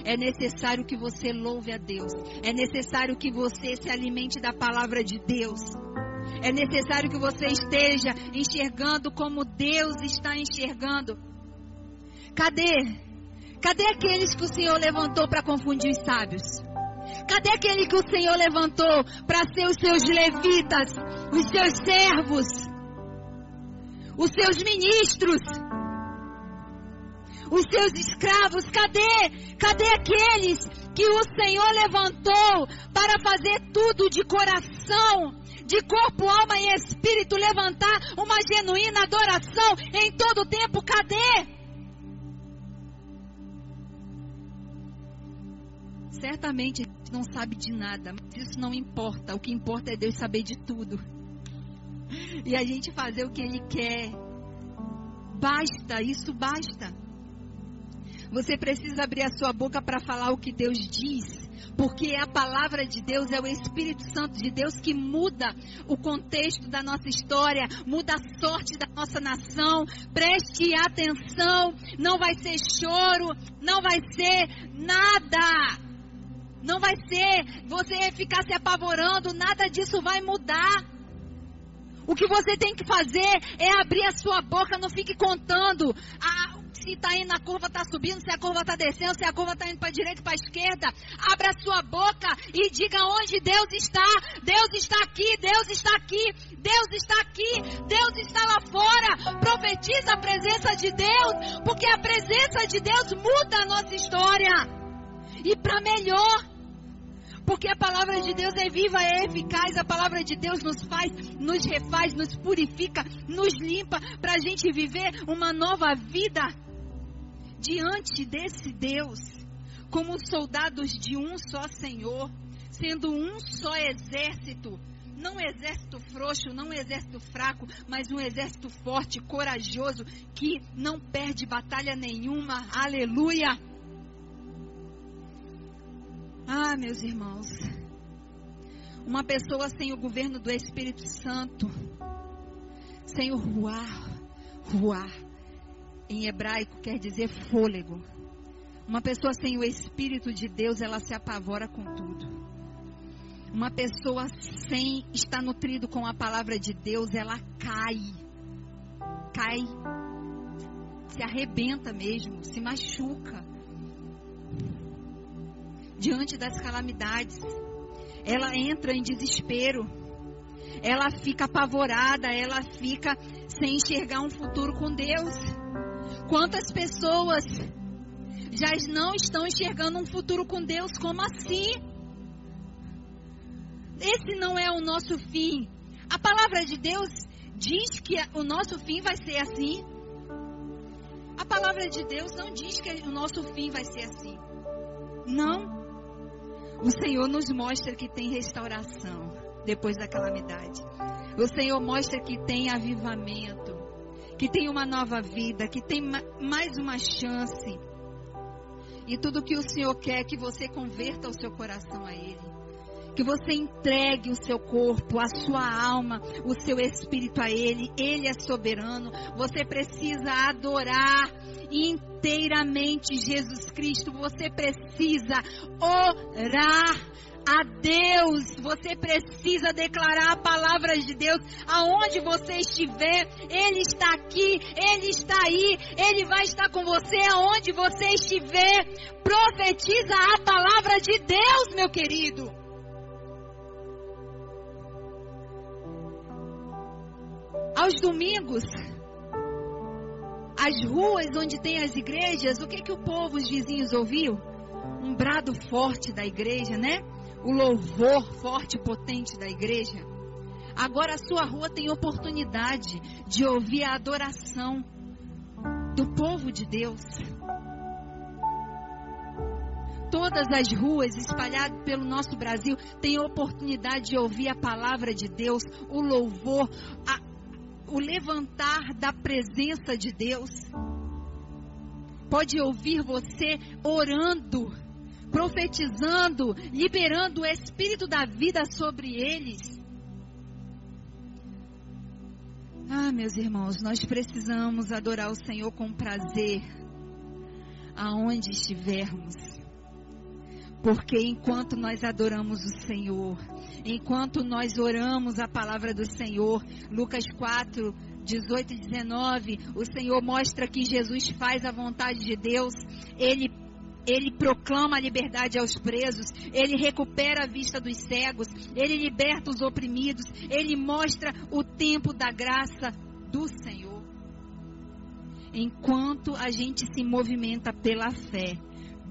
é necessário que você louve a Deus. É necessário que você se alimente da palavra de Deus. É necessário que você esteja enxergando como Deus está enxergando. Cadê? Cadê aqueles que o Senhor levantou para confundir os sábios? Cadê aquele que o Senhor levantou para ser os seus levitas, os seus servos, os seus ministros? Os seus escravos? Cadê? Cadê aqueles que o Senhor levantou para fazer tudo de coração? de corpo, alma e espírito, levantar uma genuína adoração em todo o tempo. Cadê? Certamente não sabe de nada, mas isso não importa. O que importa é Deus saber de tudo. E a gente fazer o que Ele quer. Basta, isso basta. Você precisa abrir a sua boca para falar o que Deus diz porque a palavra de Deus é o Espírito Santo de Deus que muda o contexto da nossa história, muda a sorte da nossa nação. Preste atenção, não vai ser choro, não vai ser nada. Não vai ser você ficar se apavorando, nada disso vai mudar. O que você tem que fazer é abrir a sua boca, não fique contando. Ah, se está indo, a curva está subindo, se a curva está descendo, se a curva está indo para a direita, para a esquerda. Abra a sua boca e diga onde Deus está. Deus está aqui, Deus está aqui, Deus está aqui, Deus está lá fora. Profetiza a presença de Deus, porque a presença de Deus muda a nossa história. E para melhor. Porque a palavra de Deus é viva, é eficaz. A palavra de Deus nos faz, nos refaz, nos purifica, nos limpa para a gente viver uma nova vida diante desse Deus, como soldados de um só Senhor, sendo um só exército. Não um exército frouxo, não um exército fraco, mas um exército forte, corajoso, que não perde batalha nenhuma. Aleluia! Ah, meus irmãos, uma pessoa sem o governo do Espírito Santo, sem o ruar, ruar, em hebraico quer dizer fôlego. Uma pessoa sem o Espírito de Deus, ela se apavora com tudo. Uma pessoa sem estar nutrido com a palavra de Deus, ela cai. Cai. Se arrebenta mesmo, se machuca diante das calamidades. Ela entra em desespero. Ela fica apavorada, ela fica sem enxergar um futuro com Deus. Quantas pessoas já não estão enxergando um futuro com Deus? Como assim? Esse não é o nosso fim. A palavra de Deus diz que o nosso fim vai ser assim. A palavra de Deus não diz que o nosso fim vai ser assim. Não. O Senhor nos mostra que tem restauração depois da calamidade. O Senhor mostra que tem avivamento, que tem uma nova vida, que tem mais uma chance. E tudo que o Senhor quer é que você converta o seu coração a Ele. Que você entregue o seu corpo, a sua alma, o seu espírito a Ele. Ele é soberano. Você precisa adorar inteiramente Jesus Cristo. Você precisa orar a Deus. Você precisa declarar a palavra de Deus aonde você estiver. Ele está aqui, ele está aí, ele vai estar com você aonde você estiver. Profetiza a palavra de Deus, meu querido. Aos domingos, as ruas onde tem as igrejas, o que que o povo, os vizinhos ouviu? Um brado forte da igreja, né? O louvor forte e potente da igreja. Agora a sua rua tem oportunidade de ouvir a adoração do povo de Deus. Todas as ruas espalhadas pelo nosso Brasil têm oportunidade de ouvir a palavra de Deus, o louvor, a, o levantar da presença de Deus. Pode ouvir você orando, profetizando, liberando o espírito da vida sobre eles. Ah, meus irmãos, nós precisamos adorar o Senhor com prazer, aonde estivermos. Porque enquanto nós adoramos o Senhor, enquanto nós oramos a palavra do Senhor, Lucas 4, 18 e 19, o Senhor mostra que Jesus faz a vontade de Deus, ele ele proclama a liberdade aos presos, ele recupera a vista dos cegos, ele liberta os oprimidos, ele mostra o tempo da graça do Senhor. Enquanto a gente se movimenta pela fé,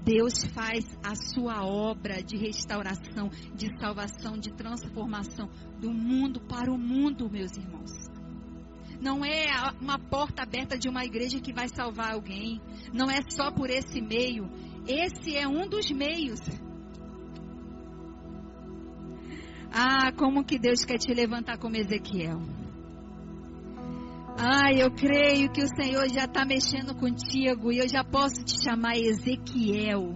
Deus faz a sua obra de restauração, de salvação, de transformação do mundo para o mundo, meus irmãos. Não é uma porta aberta de uma igreja que vai salvar alguém. Não é só por esse meio. Esse é um dos meios. Ah, como que Deus quer te levantar como Ezequiel. Ah, eu creio que o Senhor já está mexendo contigo e eu já posso te chamar Ezequiel.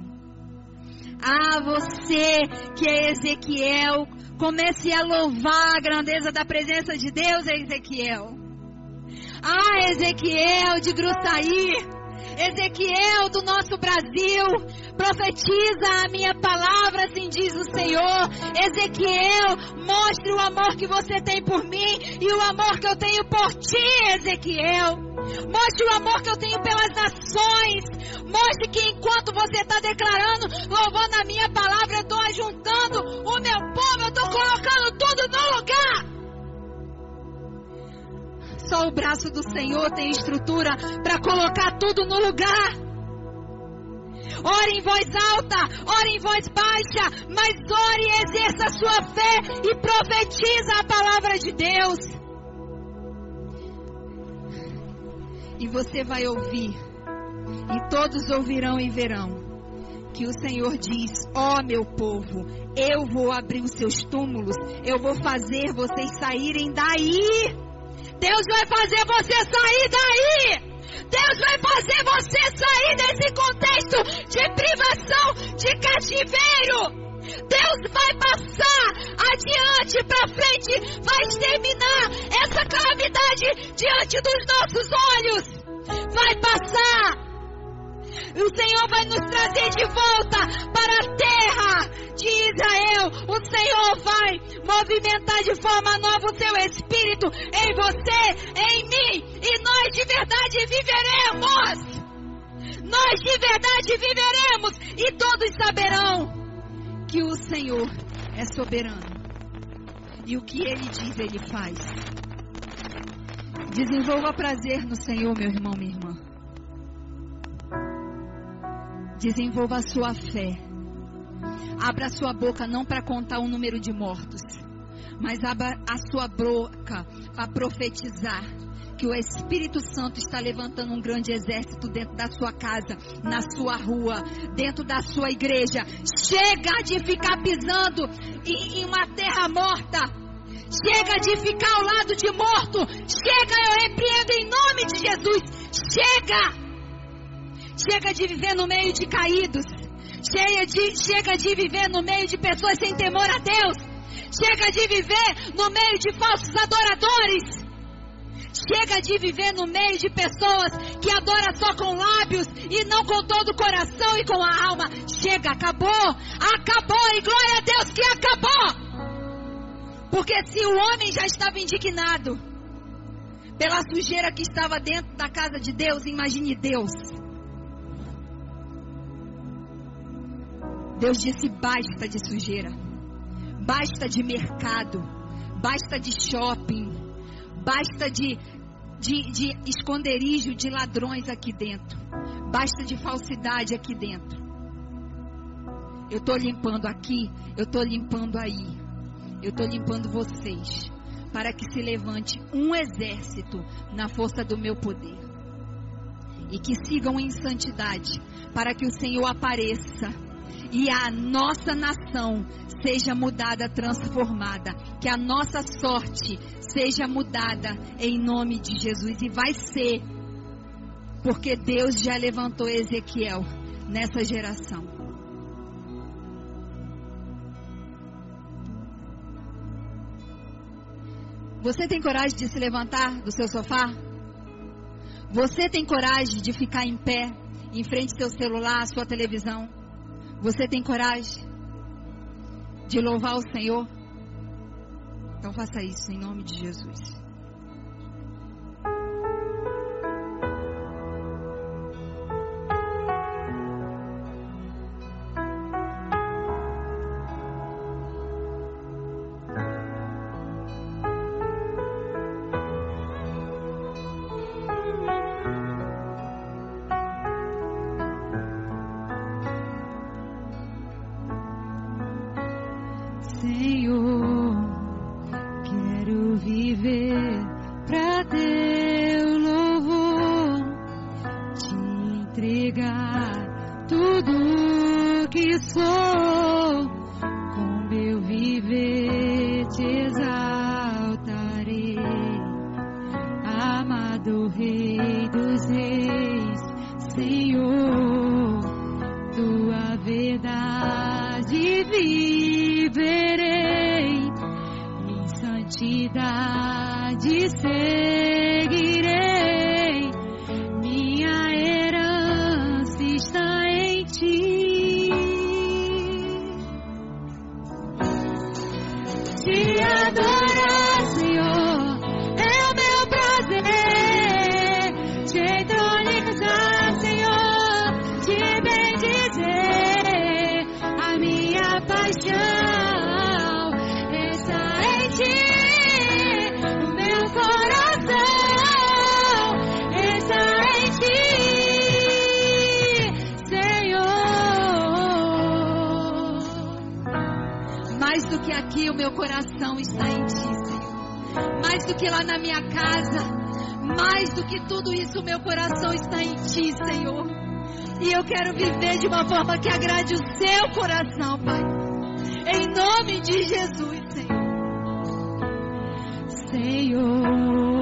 Ah, você que é Ezequiel, comece a louvar a grandeza da presença de Deus, Ezequiel. Ah, Ezequiel de Gruçaí. Ezequiel do nosso Brasil, profetiza a minha palavra, assim diz o Senhor. Ezequiel, mostre o amor que você tem por mim e o amor que eu tenho por ti, Ezequiel. Mostre o amor que eu tenho pelas nações. Mostre que enquanto você está declarando, louvando a minha palavra, eu estou ajuntando o meu povo, eu estou colocando tudo no lugar. Só o braço do Senhor tem estrutura para colocar tudo no lugar. Ore em voz alta, ore em voz baixa, mas ore e exerça a sua fé e profetiza a palavra de Deus. E você vai ouvir, e todos ouvirão e verão, que o Senhor diz: Ó oh, meu povo, eu vou abrir os seus túmulos, eu vou fazer vocês saírem daí. Deus vai fazer você sair daí. Deus vai fazer você sair desse contexto de privação, de cativeiro. Deus vai passar adiante para frente, vai exterminar essa calamidade diante dos nossos olhos. Vai passar o Senhor vai nos trazer de volta para a terra de Israel. O Senhor vai movimentar de forma nova o seu espírito em você, em mim. E nós de verdade viveremos. Nós de verdade viveremos. E todos saberão que o Senhor é soberano. E o que ele diz, ele faz. Desenvolva prazer no Senhor, meu irmão, minha irmã. Desenvolva a sua fé. Abra a sua boca não para contar o número de mortos, mas abra a sua boca para profetizar que o Espírito Santo está levantando um grande exército dentro da sua casa, na sua rua, dentro da sua igreja. Chega de ficar pisando em, uma terra morta. Chega de ficar ao lado de morto. Chega, eu repreendo em nome de Jesus. Chega! Chega de viver no meio de caídos. Chega de, chega de viver no meio de pessoas sem temor a Deus. Chega de viver no meio de falsos adoradores. Chega de viver no meio de pessoas que adoram só com lábios e não com todo o coração e com a alma. Chega, acabou. Acabou e glória a Deus que acabou. Porque se o homem já estava indignado pela sujeira que estava dentro da casa de Deus, imagine Deus. Deus disse: basta de sujeira, basta de mercado, basta de shopping, basta de, de, de esconderijo de ladrões aqui dentro, basta de falsidade aqui dentro. Eu estou limpando aqui, eu estou limpando aí, eu estou limpando vocês, para que se levante um exército na força do meu poder. E que sigam em santidade, para que o Senhor apareça e a nossa nação seja mudada, transformada, que a nossa sorte seja mudada em nome de Jesus e vai ser, porque Deus já levantou Ezequiel nessa geração. Você tem coragem de se levantar do seu sofá? Você tem coragem de ficar em pé em frente ao seu celular, à sua televisão? Você tem coragem de louvar o Senhor? Então faça isso em nome de Jesus. Mais do que aqui, o meu coração está em ti, Senhor. Mais do que lá na minha casa, mais do que tudo isso, o meu coração está em ti, Senhor. E eu quero viver de uma forma que agrade o seu coração, Pai. Em nome de Jesus, Senhor. Senhor.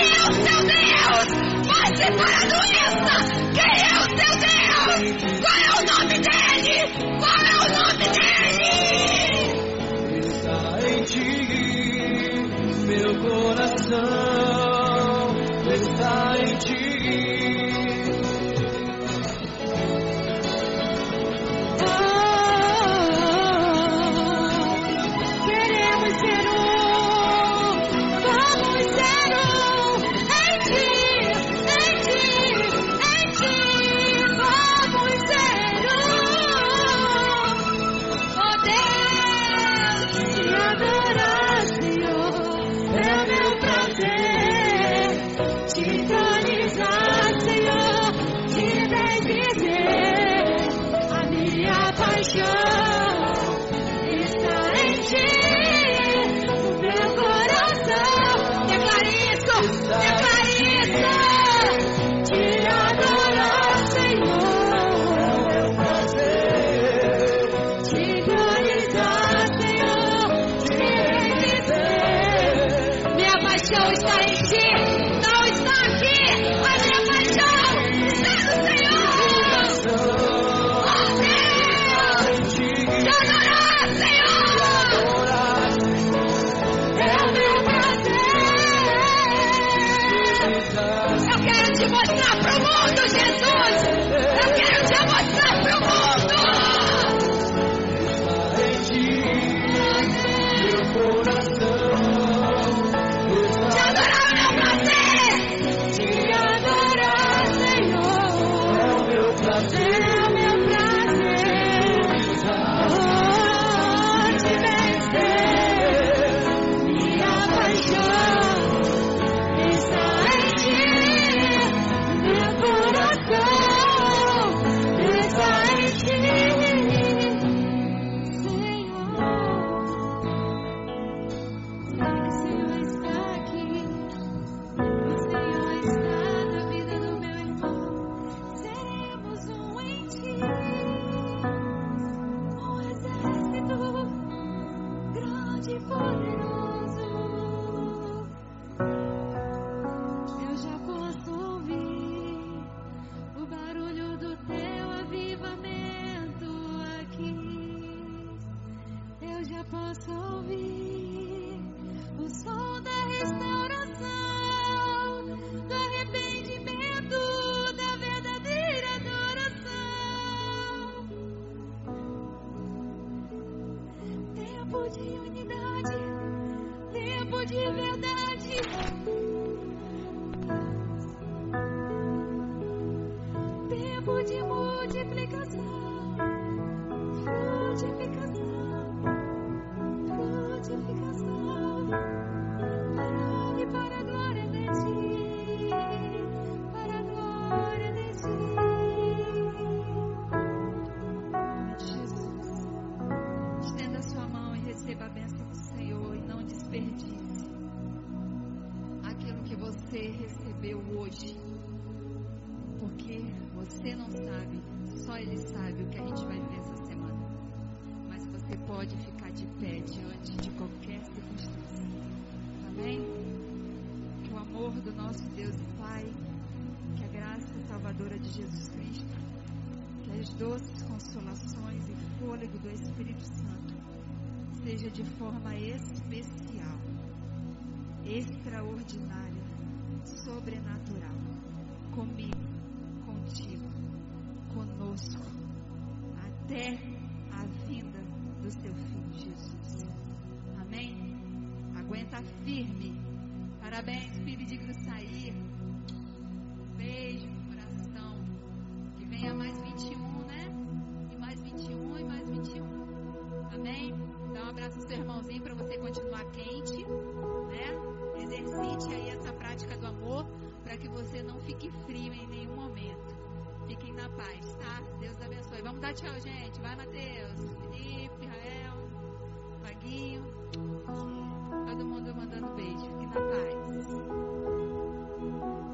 Meu Deus! Vai separar do doer! be was extraordinário, sobrenatural, comigo, contigo, conosco, até a vinda do Teu Filho Jesus. Amém? Aguenta firme. Parabéns, filho de Gruçaí.